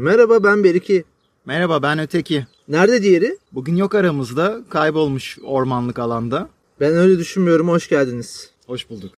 Merhaba ben Beriki. Merhaba ben Öteki. Nerede diğeri? Bugün yok aramızda kaybolmuş ormanlık alanda. Ben öyle düşünmüyorum. Hoş geldiniz. Hoş bulduk.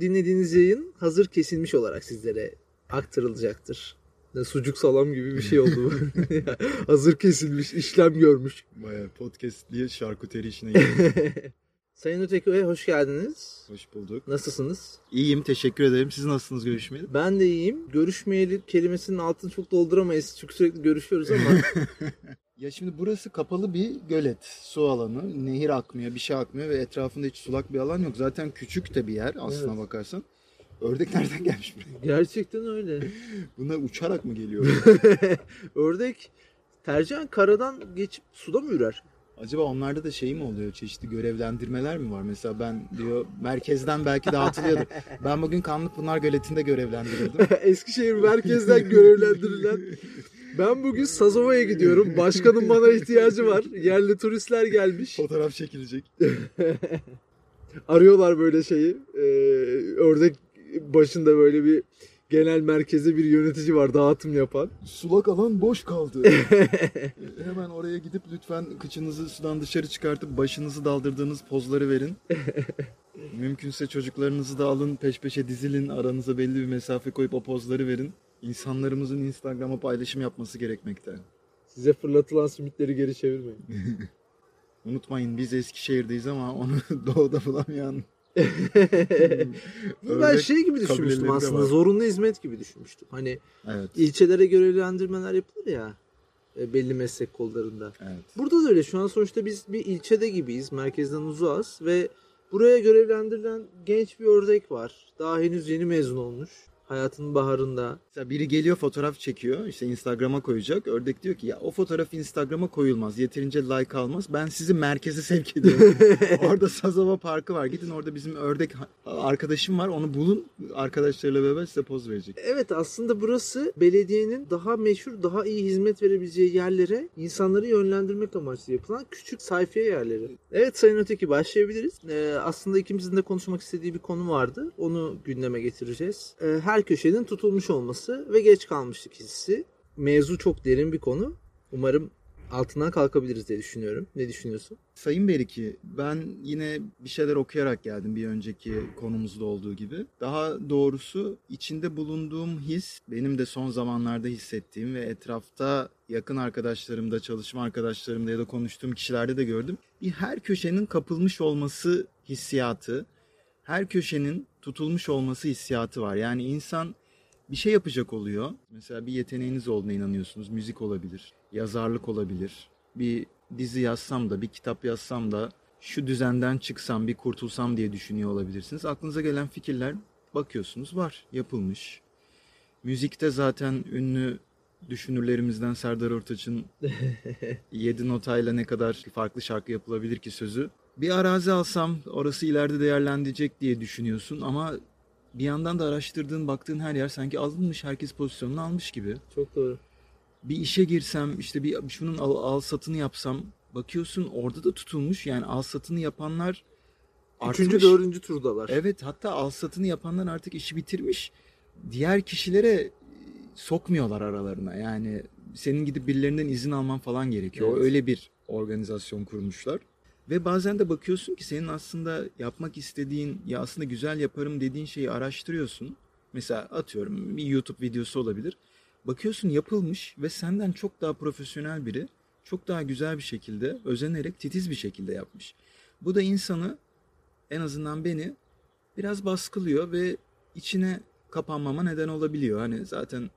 Bu dinlediğiniz yayın hazır kesilmiş olarak sizlere aktarılacaktır. Ne, Sucuk salam gibi bir şey oldu hazır kesilmiş, işlem görmüş. Baya podcast diye şarküteri işine girdim. Sayın Öteki Bey hoş geldiniz. Hoş bulduk. Nasılsınız? İyiyim teşekkür ederim. Siz nasılsınız görüşmeyeli? Ben de iyiyim. Görüşmeyeli kelimesinin altını çok dolduramayız çünkü sürekli görüşüyoruz ama Ya şimdi burası kapalı bir gölet, su alanı. Nehir akmıyor, bir şey akmıyor ve etrafında hiç sulak bir alan yok. Zaten küçük de bir yer aslına Evet. bakarsan. Ördek nereden gelmiş buraya? gerçekten öyle. Bunlar uçarak mı geliyor? Ördek tercihen karadan geçip suda mı ürer? Acaba onlarda da şey mi oluyor? Çeşitli görevlendirmeler mi var? Mesela ben diyor merkezden belki dağıtılıyordur. Ben bugün Kanlıpınar Göleti'nde görevlendirildim. Eskişehir merkezden görevlendirilen ben bugün Sazova'ya gidiyorum. Başkanın bana ihtiyacı var. Yerli turistler gelmiş. Fotoğraf çekilecek. Arıyorlar böyle şeyi. Ee, ördek başında böyle bir genel merkeze bir yönetici var dağıtım yapan. Sulak alan boş kaldı. Hemen oraya gidip lütfen kıçınızı sudan dışarı çıkartıp başınızı daldırdığınız pozları verin. Mümkünse çocuklarınızı da alın peş peşe dizilin aranıza belli bir mesafe koyup o pozları verin. İnsanlarımızın Instagram'a paylaşım yapması gerekmekte. Size fırlatılan simitleri geri çevirmeyin. Unutmayın biz Eskişehir'deyiz ama onu doğuda bulamayan Bunu ben şey gibi düşünmüştüm aslında. Zorunlu hizmet gibi düşünmüştüm. Hani Evet. ilçelere görevlendirmeler yapılır ya e, belli meslek kollarında. Evet. Burada da öyle. Şu an sonuçta biz bir ilçede gibiyiz. Merkezden uzağız ve buraya görevlendirilen genç bir ördek var. Daha henüz yeni mezun olmuş. Hayatının baharında. Mesela biri geliyor fotoğraf çekiyor işte Instagram'a koyacak. Ördek diyor ki ya o fotoğraf Instagram'a koyulmaz. Yeterince like almaz. Ben sizi merkeze sevk ediyorum. orada Sazova Parkı var. Gidin orada bizim ördek arkadaşım var. Onu bulun. Arkadaşlarıyla beraber size poz verecek. Evet aslında burası belediyenin daha meşhur, daha iyi hizmet verebileceği yerlere insanları yönlendirmek amaçlı yapılan küçük sayfiye yerleri. Evet Sayın Öteki başlayabiliriz. Ee, aslında ikimizin de konuşmak istediği bir konu vardı. Onu gündeme getireceğiz. Ee, her köşenin tutulmuş olması ve geç kalmışlık hissi. Mevzu çok derin bir konu. Umarım altından kalkabiliriz diye düşünüyorum. Ne düşünüyorsun? Sayın Beriki, ben yine bir şeyler okuyarak geldim bir önceki konumuzda olduğu gibi. Daha doğrusu içinde bulunduğum his, benim de son zamanlarda hissettiğim ve etrafta yakın arkadaşlarımda, çalışma arkadaşlarımda ya da konuştuğum kişilerde de gördüm. Bir her köşenin kapılmış olması hissiyatı, her köşenin tutulmuş olması hissiyatı var. Yani insan bir şey yapacak oluyor. Mesela bir yeteneğiniz olduğuna inanıyorsunuz. Müzik olabilir, yazarlık olabilir. Bir dizi yazsam da, bir kitap yazsam da şu düzenden çıksam, bir kurtulsam diye düşünüyor olabilirsiniz. Aklınıza gelen fikirler bakıyorsunuz var, yapılmış. Müzikte zaten ünlü düşünürlerimizden Serdar Ortaç'ın 7 notayla ne kadar farklı şarkı yapılabilir ki sözü. Bir arazi alsam orası ileride değerlendirecek diye düşünüyorsun ama bir yandan da araştırdığın, baktığın her yer sanki alınmış, herkes pozisyonunu almış gibi. Çok doğru. Bir işe girsem, işte bir şunun al, al satını yapsam, bakıyorsun orada da tutulmuş. Yani al satını yapanlar artmış. Üçüncü, dördüncü turdalar. Evet, hatta al satını yapanlar artık işi bitirmiş. Diğer kişilere sokmuyorlar aralarına. Yani senin gidip birilerinden izin alman falan gerekiyor. Evet. Öyle bir organizasyon kurmuşlar. Ve bazen de bakıyorsun ki senin aslında yapmak istediğin ya aslında güzel yaparım dediğin şeyi araştırıyorsun. Mesela atıyorum bir YouTube videosu olabilir. Bakıyorsun yapılmış ve senden çok daha profesyonel biri çok daha güzel bir şekilde özenerek titiz bir şekilde yapmış. Bu da insanı en azından beni biraz baskılıyor ve içine kapanmama neden olabiliyor. Hani zaten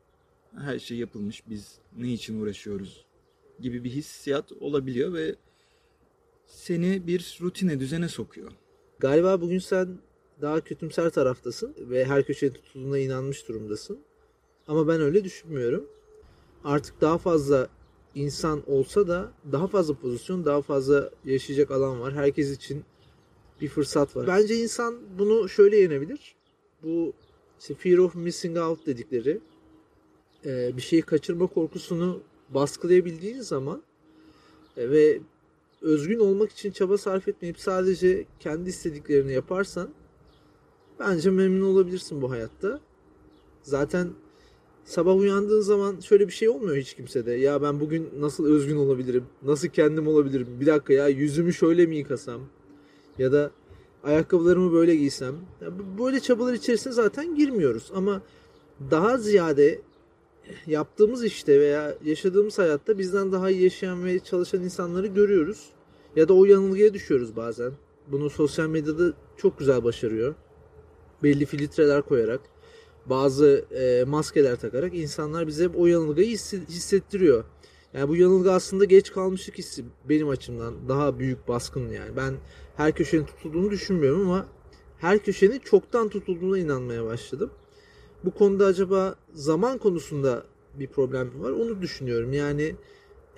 her şey yapılmış biz ne için uğraşıyoruz gibi bir hissiyat olabiliyor ve seni bir rutine, düzene sokuyor. Galiba bugün sen daha kötümser taraftasın ve her köşeye tutulduğuna inanmış durumdasın. Ama ben öyle düşünmüyorum. Artık daha fazla insan olsa da daha fazla pozisyon, daha fazla yaşayacak alan var. Herkes için bir fırsat var. Bence insan bunu şöyle yenebilir. Bu işte fear of missing out dedikleri e, bir şeyi kaçırma korkusunu baskılayabildiğin zaman e, ve özgün olmak için çaba sarf etmeyip sadece kendi istediklerini yaparsan bence memnun olabilirsin bu hayatta. Zaten sabah uyandığın zaman şöyle bir şey olmuyor hiç kimsede. Ya ben bugün nasıl özgün olabilirim? Nasıl kendim olabilirim? Bir dakika ya yüzümü şöyle mi yıkasam? Ya da ayakkabılarımı böyle giysem. Ya böyle çabalar içerisine zaten girmiyoruz ama daha ziyade yaptığımız işte veya yaşadığımız hayatta bizden daha iyi yaşayan ve çalışan insanları görüyoruz. Ya da o yanılgıya düşüyoruz bazen. Bunu sosyal medyada çok güzel başarıyor. Belli filtreler koyarak, bazı e, maskeler takarak insanlar bize hep o yanılgıyı hissettiriyor. Yani bu yanılgı aslında geç kalmışlık hissi benim açımdan daha büyük baskın yani. Ben her köşenin tutulduğunu düşünmüyorum ama her köşenin çoktan tutulduğuna inanmaya başladım. Bu konuda acaba zaman konusunda bir problem var? Onu düşünüyorum. Yani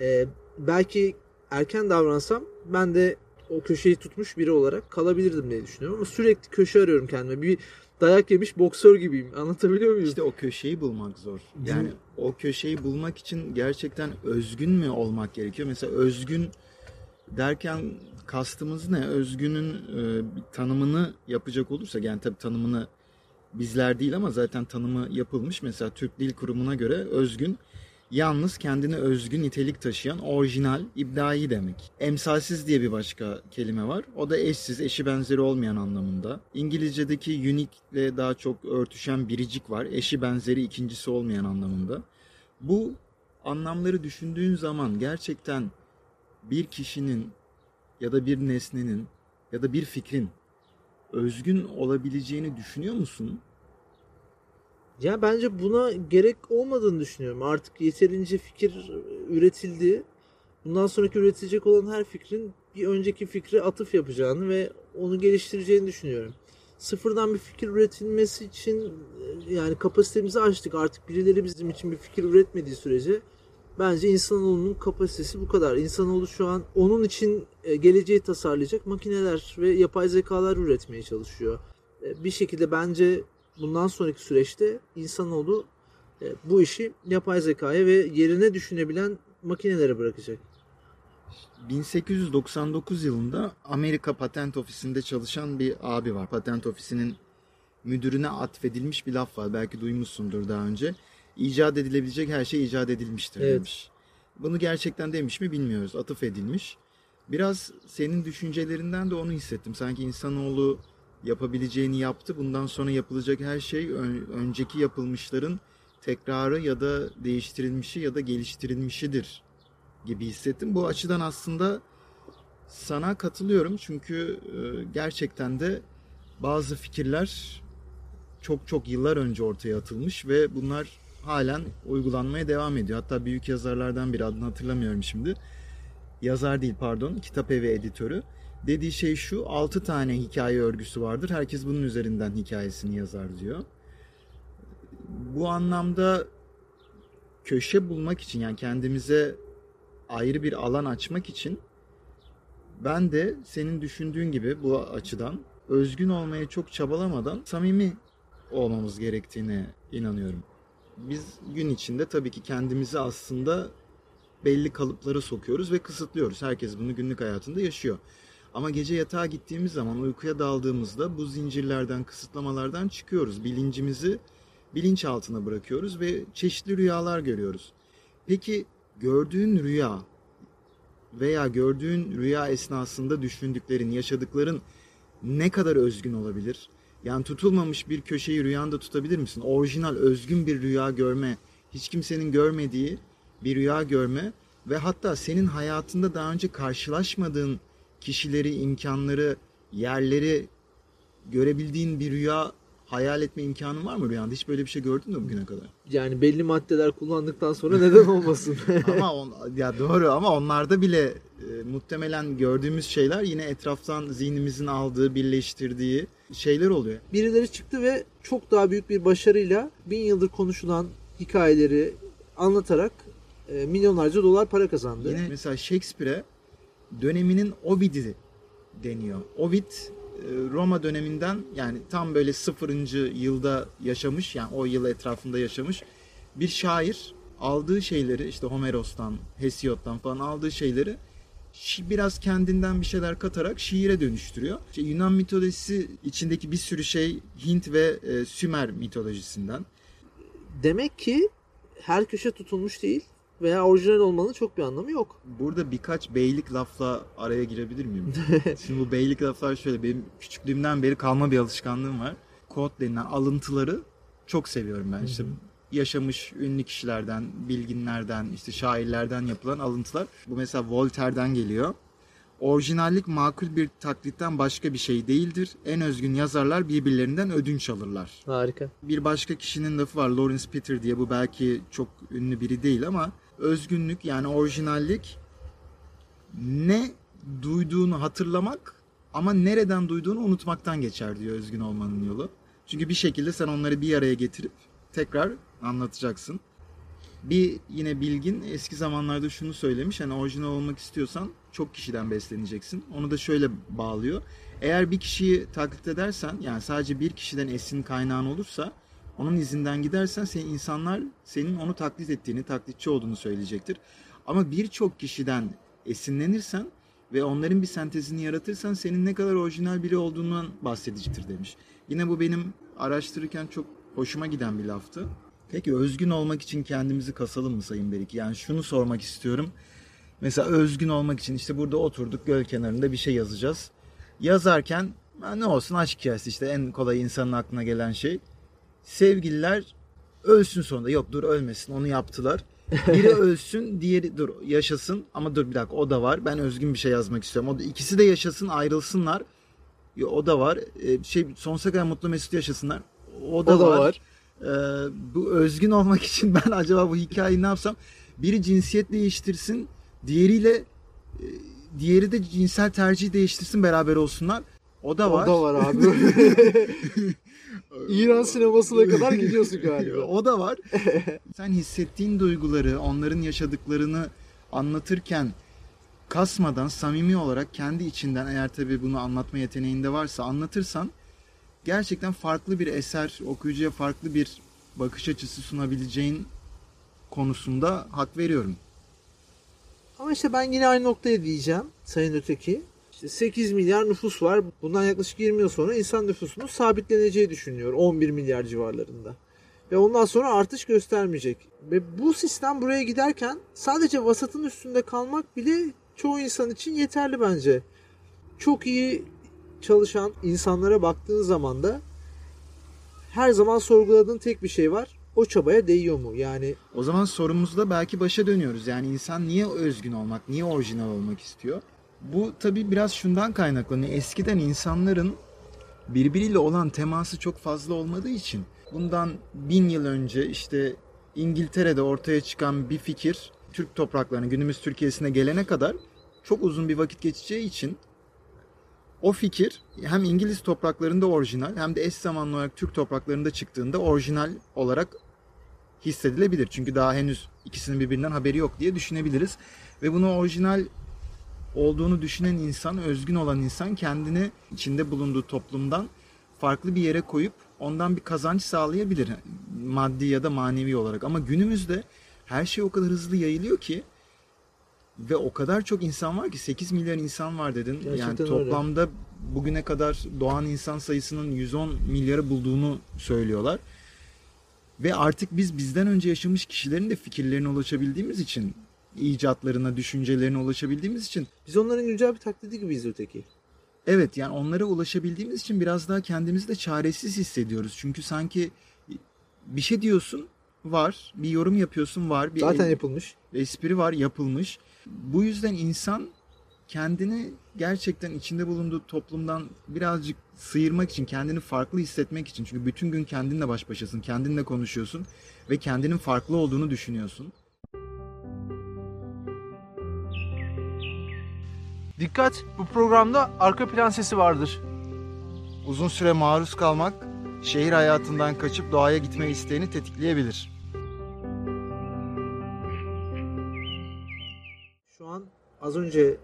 e, belki erken davransam ben de o köşeyi tutmuş biri olarak kalabilirdim diye düşünüyorum. Ama sürekli köşe arıyorum kendime. Bir dayak yemiş boksör gibiyim. Anlatabiliyor muyum? İşte o köşeyi bulmak zor. Yani o köşeyi bulmak için gerçekten özgün mü olmak gerekiyor? Mesela özgün derken kastımız ne? Özgünün e, tanımını yapacak olursak yani tabii tanımını bizler değil ama zaten tanımı yapılmış. Mesela Türk Dil Kurumu'na göre özgün yalnız kendine özgü nitelik taşıyan orijinal, ibdai demek. Emsalsiz diye bir başka kelime var. O da eşsiz, eşi benzeri olmayan anlamında. İngilizce'deki unique ile daha çok örtüşen biricik var. Eşi benzeri ikincisi olmayan anlamında. Bu anlamları düşündüğün zaman gerçekten bir kişinin ya da bir nesnenin ya da bir fikrin özgün olabileceğini düşünüyor musun? Ya bence buna gerek olmadığını düşünüyorum. Artık yeterince fikir üretildi. Bundan sonraki üretilecek olan her fikrin bir önceki fikre atıf yapacağını ve onu geliştireceğini düşünüyorum. Sıfırdan bir fikir üretilmesi için e, yani kapasitemizi açtık. Artık birileri bizim için bir fikir üretmediği sürece bence insanoğlunun kapasitesi bu kadar. İnsanoğlu şu an onun için e, geleceği tasarlayacak makineler ve yapay zekalar üretmeye çalışıyor. E, Bir şekilde bence bundan sonraki süreçte insanoğlu e, bu işi yapay zekaya ve yerine düşünebilen makinelere bırakacak. 1899 yılında Amerika Patent Ofisi'nde çalışan bir abi var. Patent Ofisi'nin müdürüne atfedilmiş bir laf var. Belki duymuşsundur daha önce. İcat edilebilecek her şey icat edilmiştir Evet. demiş. Bunu gerçekten demiş mi bilmiyoruz. Atıf edilmiş. Biraz senin düşüncelerinden de onu hissettim. Sanki insanoğlu yapabileceğini yaptı. Bundan sonra yapılacak her şey ön- önceki yapılmışların tekrarı ya da değiştirilmişi ya da geliştirilmişidir gibi hissettim. Bu açıdan aslında sana katılıyorum çünkü e, gerçekten de bazı fikirler çok çok yıllar önce ortaya atılmış ve bunlar halen uygulanmaya devam ediyor. Hatta büyük yazarlardan biri adını hatırlamıyorum şimdi. Yazar değil pardon, kitap evi editörü. Dediği şey şu, 6 tane hikaye örgüsü vardır. Herkes bunun üzerinden hikayesini yazar diyor. Bu anlamda köşe bulmak için yani kendimize ayrı bir alan açmak için ben de senin düşündüğün gibi bu açıdan özgün olmaya çok çabalamadan samimi olmamız gerektiğine inanıyorum. Biz gün içinde tabii ki kendimizi aslında belli kalıplara sokuyoruz ve kısıtlıyoruz. Herkes bunu günlük hayatında yaşıyor. Ama gece yatağa gittiğimiz zaman uykuya daldığımızda bu zincirlerden, kısıtlamalardan çıkıyoruz. Bilincimizi bilinçaltına bırakıyoruz ve çeşitli rüyalar görüyoruz. Peki gördüğün rüya veya gördüğün rüya esnasında düşündüklerin, yaşadıkların ne kadar özgün olabilir? Yani tutulmamış bir köşeyi rüyanda tutabilir misin? Orijinal, özgün bir rüya görme, hiç kimsenin görmediği bir rüya görme ve hatta senin hayatında daha önce karşılaşmadığın kişileri, imkanları, yerleri görebildiğin bir rüya hayal etme imkanın var mı rüyanda? Hiç böyle bir şey gördün mü bugüne kadar? Yani belli maddeler kullandıktan sonra neden olmasın? ama on, ya doğru ama onlarda bile e, muhtemelen gördüğümüz şeyler yine etraftan zihnimizin aldığı, birleştirdiği şeyler oluyor. Birileri çıktı ve çok daha büyük bir başarıyla bin yıldır konuşulan hikayeleri anlatarak e, milyonlarca dolar para kazandı. Yine mesela Shakespeare'e döneminin Ovid'i deniyor. Ovid Roma döneminden yani tam böyle sıfırıncı yılda yaşamış yani o yıl etrafında yaşamış bir şair aldığı şeyleri işte Homeros'tan, Hesiod'dan falan aldığı şeyleri biraz kendinden bir şeyler katarak şiire dönüştürüyor. İşte Yunan mitolojisi içindeki bir sürü şey Hint ve e, Sümer mitolojisinden. Demek ki her köşe tutulmuş değil veya orijinal olmanın çok bir anlamı yok. Burada birkaç beylik lafla araya girebilir miyim? Şimdi bu beylik laflar şöyle benim küçüklüğümden beri kalma bir alışkanlığım var. Kod denilen alıntıları çok seviyorum ben. İşte yaşamış ünlü kişilerden, bilginlerden, işte şairlerden yapılan alıntılar. Bu mesela Voltaire'den geliyor. Orijinallik makul bir taklitten başka bir şey değildir. En özgün yazarlar birbirlerinden ödünç alırlar. Harika. Bir başka kişinin lafı var Lawrence Peter diye bu belki çok ünlü biri değil ama özgünlük yani orijinallik ne duyduğunu hatırlamak ama nereden duyduğunu unutmaktan geçer diyor özgün olmanın yolu. Çünkü bir şekilde sen onları bir araya getirip tekrar anlatacaksın. Bir yine bilgin eski zamanlarda şunu söylemiş hani orijinal olmak istiyorsan çok kişiden besleneceksin. Onu da şöyle bağlıyor. Eğer bir kişiyi taklit edersen yani sadece bir kişiden esin kaynağın olursa onun izinden gidersen senin insanlar senin onu taklit ettiğini, taklitçi olduğunu söyleyecektir. Ama birçok kişiden esinlenirsen ve onların bir sentezini yaratırsan senin ne kadar orijinal biri olduğundan bahsedicidir demiş. Yine bu benim araştırırken çok hoşuma giden bir laftı. Peki özgün olmak için kendimizi kasalım mı Sayın Berik? Yani şunu sormak istiyorum. Mesela özgün olmak için işte burada oturduk göl kenarında bir şey yazacağız. Yazarken "Ha, ne olsun aşk hikayesi işte en kolay insanın aklına gelen şey. Sevgililer ölsün sonunda. Yok dur ölmesin onu yaptılar. Biri ölsün diğeri dur yaşasın ama dur bir dakika o da var. Ben özgün bir şey yazmak istiyorum. O da, ikisi de yaşasın ayrılsınlar. Ya, O da var. Ee, şey sonsuza kadar mutlu mesut yaşasınlar. O da, O da var. var. Ee, bu özgün olmak için ben acaba bu hikayeyi ne yapsam? Biri cinsiyet değiştirsin, diğeriyle e, diğeri de cinsel tercih değiştirsin beraber olsunlar. O da var. O da var abi. İran sinemasına kadar gidiyorsun galiba. o da var. Sen hissettiğin duyguları, onların yaşadıklarını anlatırken kasmadan samimi olarak kendi içinden eğer tabii bunu anlatma yeteneğinde varsa anlatırsan gerçekten farklı bir eser okuyucuya farklı bir bakış açısı sunabileceğin konusunda hak veriyorum. Ama işte ben yine aynı noktaya diyeceğim Sayın Öteki. İşte 8 milyar nüfus var. Bundan yaklaşık 20 yıl sonra insan nüfusunun sabitleneceği düşünüyor. 11 milyar civarlarında. Ve ondan sonra artış göstermeyecek. Ve bu sistem buraya giderken sadece vasatın üstünde kalmak bile çoğu insan için yeterli bence. Çok iyi çalışan insanlara baktığın zaman da her zaman sorguladığın tek bir şey var. O çabaya değiyor mu? Yani O zaman sorumuzda belki başa dönüyoruz. Yani insan niye özgün olmak, niye orijinal olmak istiyor? Bu tabii biraz şundan kaynaklanıyor. Eskiden insanların birbiriyle olan teması çok fazla olmadığı için bundan bin yıl önce işte İngiltere'de ortaya çıkan bir fikir Türk topraklarına, günümüz Türkiye'sine gelene kadar çok uzun bir vakit geçeceği için o fikir hem İngiliz topraklarında orijinal hem de eş zamanlı olarak Türk topraklarında çıktığında orijinal olarak hissedilebilir. Çünkü daha henüz ikisinin birbirinden haberi yok diye düşünebiliriz. Ve bunu orijinal olduğunu düşünen insan, özgün olan insan kendini içinde bulunduğu toplumdan farklı bir yere koyup ondan bir kazanç sağlayabilir. Maddi ya da manevi olarak. Ama günümüzde her şey o kadar hızlı yayılıyor ki ve o kadar çok insan var ki 8 milyar insan var dedin. Gerçekten yani öyle. toplamda bugüne kadar doğan insan sayısının 110 milyarı bulduğunu söylüyorlar. Ve artık biz bizden önce yaşamış kişilerin de fikirlerine ulaşabildiğimiz için, icatlarına, düşüncelerine ulaşabildiğimiz için biz onların güncel bir taklidi gibiyiz öteki. evet yani onlara ulaşabildiğimiz için biraz daha kendimizi de çaresiz hissediyoruz. Çünkü sanki bir şey diyorsun var, bir yorum yapıyorsun var, bir Zaten yapılmış. espri var yapılmış. Bu yüzden insan kendini gerçekten içinde bulunduğu toplumdan birazcık sıyırmak için, kendini farklı hissetmek için. Çünkü bütün gün kendinle baş başasın, kendinle konuşuyorsun ve kendinin farklı olduğunu düşünüyorsun. Dikkat! Bu programda arka plan sesi vardır. Uzun süre maruz kalmak şehir hayatından kaçıp doğaya gitme isteğini tetikleyebilir. az önce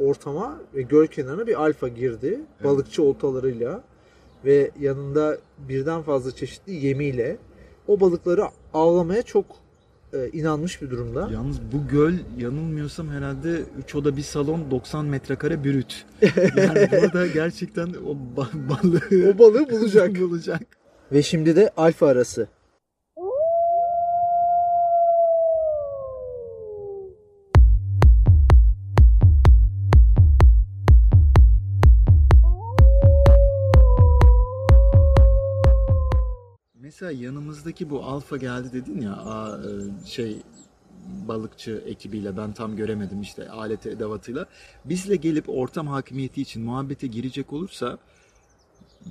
ortama ve göl kenarına bir alfa girdi. Balıkçı oltalarıyla ve yanında birden fazla çeşitli yemiyle o balıkları avlamaya çok e, inanmış bir durumda. Yalnız bu göl yanılmıyorsam herhalde 3 oda bir salon 90 metrekare brüt. Yani burada gerçekten o ba- balığı O balığı bulacak. bulacak. ve şimdi de alfa arası. Mesela yanımızdaki bu alfa geldi dedin ya a, e, şey balıkçı ekibiyle ben tam göremedim işte alet edevatıyla. Bizle gelip ortam hakimiyeti için muhabbete girecek olursa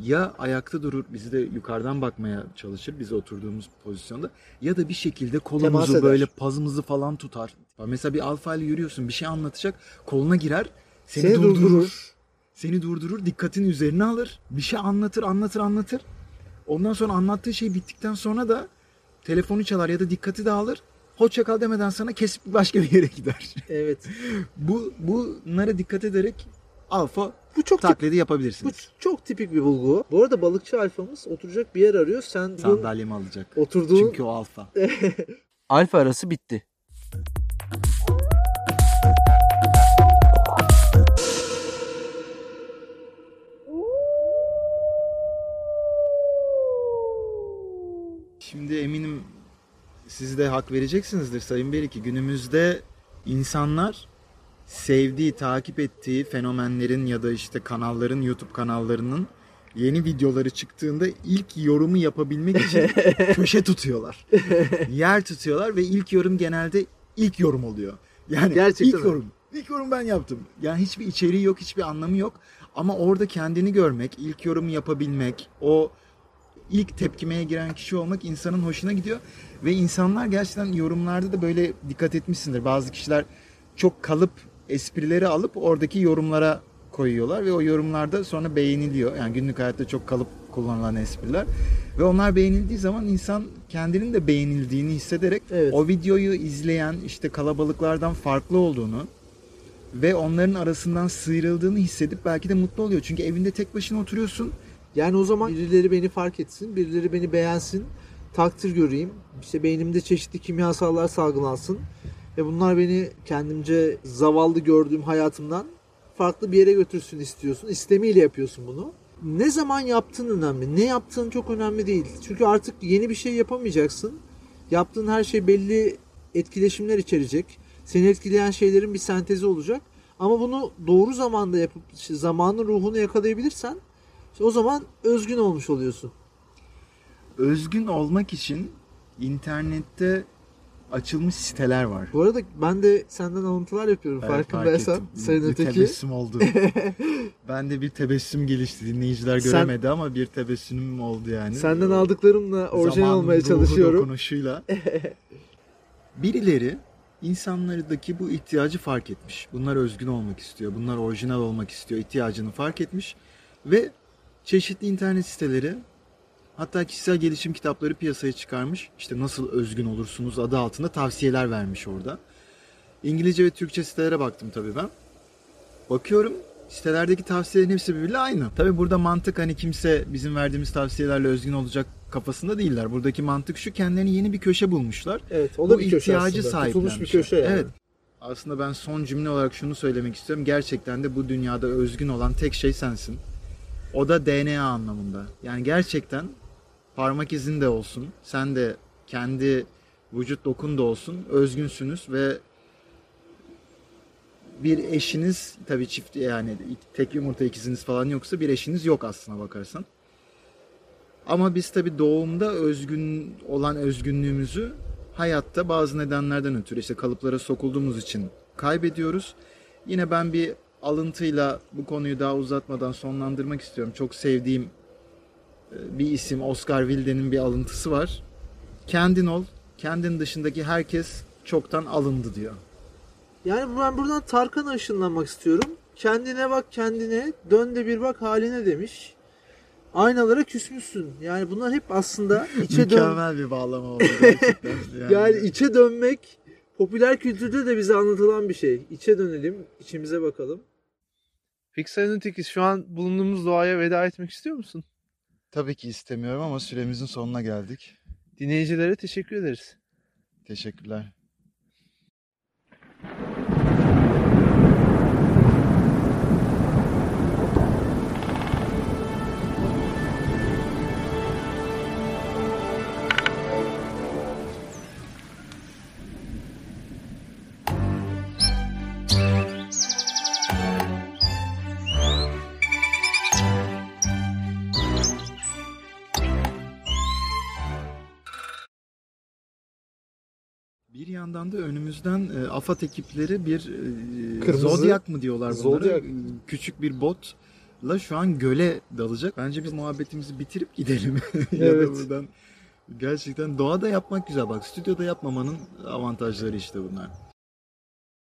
ya ayakta durur bizi de yukarıdan bakmaya çalışır biz oturduğumuz pozisyonda ya da bir şekilde kolumuzu böyle pazımızı falan tutar. Mesela bir alfa ile yürüyorsun bir şey anlatacak koluna girer seni, Seni durdurur. durdurur. Seni durdurur dikkatini üzerine alır bir şey anlatır anlatır anlatır. Ondan sonra anlattığı şey bittikten sonra da telefonu çalar ya da dikkati dağılır. Hoşça kal demeden sana kesip başka bir yere gider. Evet. bu bunlara dikkat ederek alfa Bu çok tip- taklidi bu yapabilirsiniz. çok tipik bir bulgu. Bu arada balıkçı alfamız oturacak bir yer arıyor. Sen Sandalyemi alacak. oturduğun Çünkü o alfa. alfa arası bitti. Siz de hak vereceksinizdir Sayın Bey ki günümüzde insanlar sevdiği, takip ettiği fenomenlerin ya da işte kanalların, YouTube kanallarının yeni videoları çıktığında ilk yorumu yapabilmek için köşe tutuyorlar. Yer tutuyorlar ve ilk yorum genelde ilk yorum oluyor. Yani Gerçekten ilk öyle. yorum. İlk yorum ben yaptım. Yani hiçbir içeriği yok, hiçbir anlamı yok. Ama orada kendini görmek, ilk yorumu yapabilmek, o ilk tepkimeye giren kişi olmak insanın hoşuna gidiyor. Ve insanlar gerçekten yorumlarda da böyle dikkat etmişsindir. Bazı kişiler çok kalıp esprileri alıp oradaki yorumlara koyuyorlar ve o yorumlarda sonra beğeniliyor. Yani günlük hayatta çok kalıp kullanılan espriler. Ve onlar beğenildiği zaman insan kendinin de beğenildiğini hissederek Evet. o videoyu izleyen işte kalabalıklardan farklı olduğunu ve onların arasından sıyrıldığını hissedip belki de mutlu oluyor. Çünkü evinde tek başına oturuyorsun. Yani o zaman birileri beni fark etsin, birileri beni beğensin, takdir göreyim. İşte beynimde çeşitli kimyasallar salgılansın. Ve bunlar beni kendimce zavallı gördüğüm hayatımdan farklı bir yere götürsün istiyorsun. İstemiyle yapıyorsun bunu. Ne zaman yaptığın önemli. Ne yaptığın çok önemli değil. Çünkü artık yeni bir şey yapamayacaksın. Yaptığın her şey belli etkileşimler içerecek. Seni etkileyen şeylerin bir sentezi olacak. Ama bunu doğru zamanda yapıp zamanın ruhunu yakalayabilirsen işte o zaman özgün olmuş oluyorsun. Özgün olmak için internette açılmış siteler var. Bu arada ben de senden alıntılar yapıyorum Evet, farkındaysan. fark. Sayın bir öteki. tebessüm oldu. ben de bir tebessüm gelişti. Dinleyiciler Sen- göremedi ama bir tebessümüm oldu yani. Senden aldıklarımla orijinal olmaya çalışıyorum. dokunuşuyla. Birileri insanlardaki bu ihtiyacı fark etmiş. Bunlar özgün olmak istiyor. Bunlar orijinal olmak istiyor. ihtiyacını fark etmiş. Ve çeşitli internet siteleri hatta kişisel gelişim kitapları piyasaya çıkarmış. İşte nasıl özgün olursunuz adı altında tavsiyeler vermiş orada. İngilizce ve Türkçe sitelere baktım tabii ben. Bakıyorum sitelerdeki tavsiyelerin hepsi birbiriyle aynı. Tabii burada mantık hani kimse bizim verdiğimiz tavsiyelerle özgün olacak kafasında değiller. Buradaki mantık şu kendilerine yeni bir köşe bulmuşlar. Evet o da Bu bir köşe ihtiyacı aslında. Tutulmuş bir köşe yani. Evet. Aslında ben son cümle olarak şunu söylemek istiyorum. Gerçekten de bu dünyada özgün olan tek şey sensin. O da DNA anlamında. Yani gerçekten parmak izin de olsun. Sen de kendi vücut dokun da olsun. Özgünsünüz ve bir eşiniz tabii çift yani tek yumurta ikiziniz falan yoksa bir eşiniz yok aslına bakarsan. Ama biz tabii doğumda özgün olan özgünlüğümüzü hayatta bazı nedenlerden ötürü işte kalıplara sokulduğumuz için kaybediyoruz. Yine ben bir alıntıyla bu konuyu daha uzatmadan sonlandırmak istiyorum. Çok sevdiğim e, bir isim Oscar Wilde'nin bir alıntısı var. Kendin ol, kendin dışındaki herkes çoktan alındı diyor. Yani ben buradan Tarkan'a ışınlanmak istiyorum. Kendine bak kendine, dön de bir bak haline demiş. Aynalara küsmüşsün. Yani bunlar hep aslında içe dön Mükemmel bir bağlama oldu gerçekten. yani içe dönmek, popüler kültürde de bize anlatılan bir şey. İçe dönelim, içimize bakalım. Ötekiz şu an bulunduğumuz doğaya veda etmek istiyor musun? Tabii ki istemiyorum ama süremizin sonuna geldik. Dinleyicilere teşekkür ederiz. Teşekkürler. Yandan da önümüzden e, AFAD ekipleri bir e, Kırmızı- Zodiac mı diyorlar bunlara? Zodiac. Küçük bir botla şu an göle dalacak. Bence biz muhabbetimizi bitirip gidelim. ya da buradan gerçekten doğada yapmak güzel. Bak stüdyoda yapmamanın avantajları işte bunlar.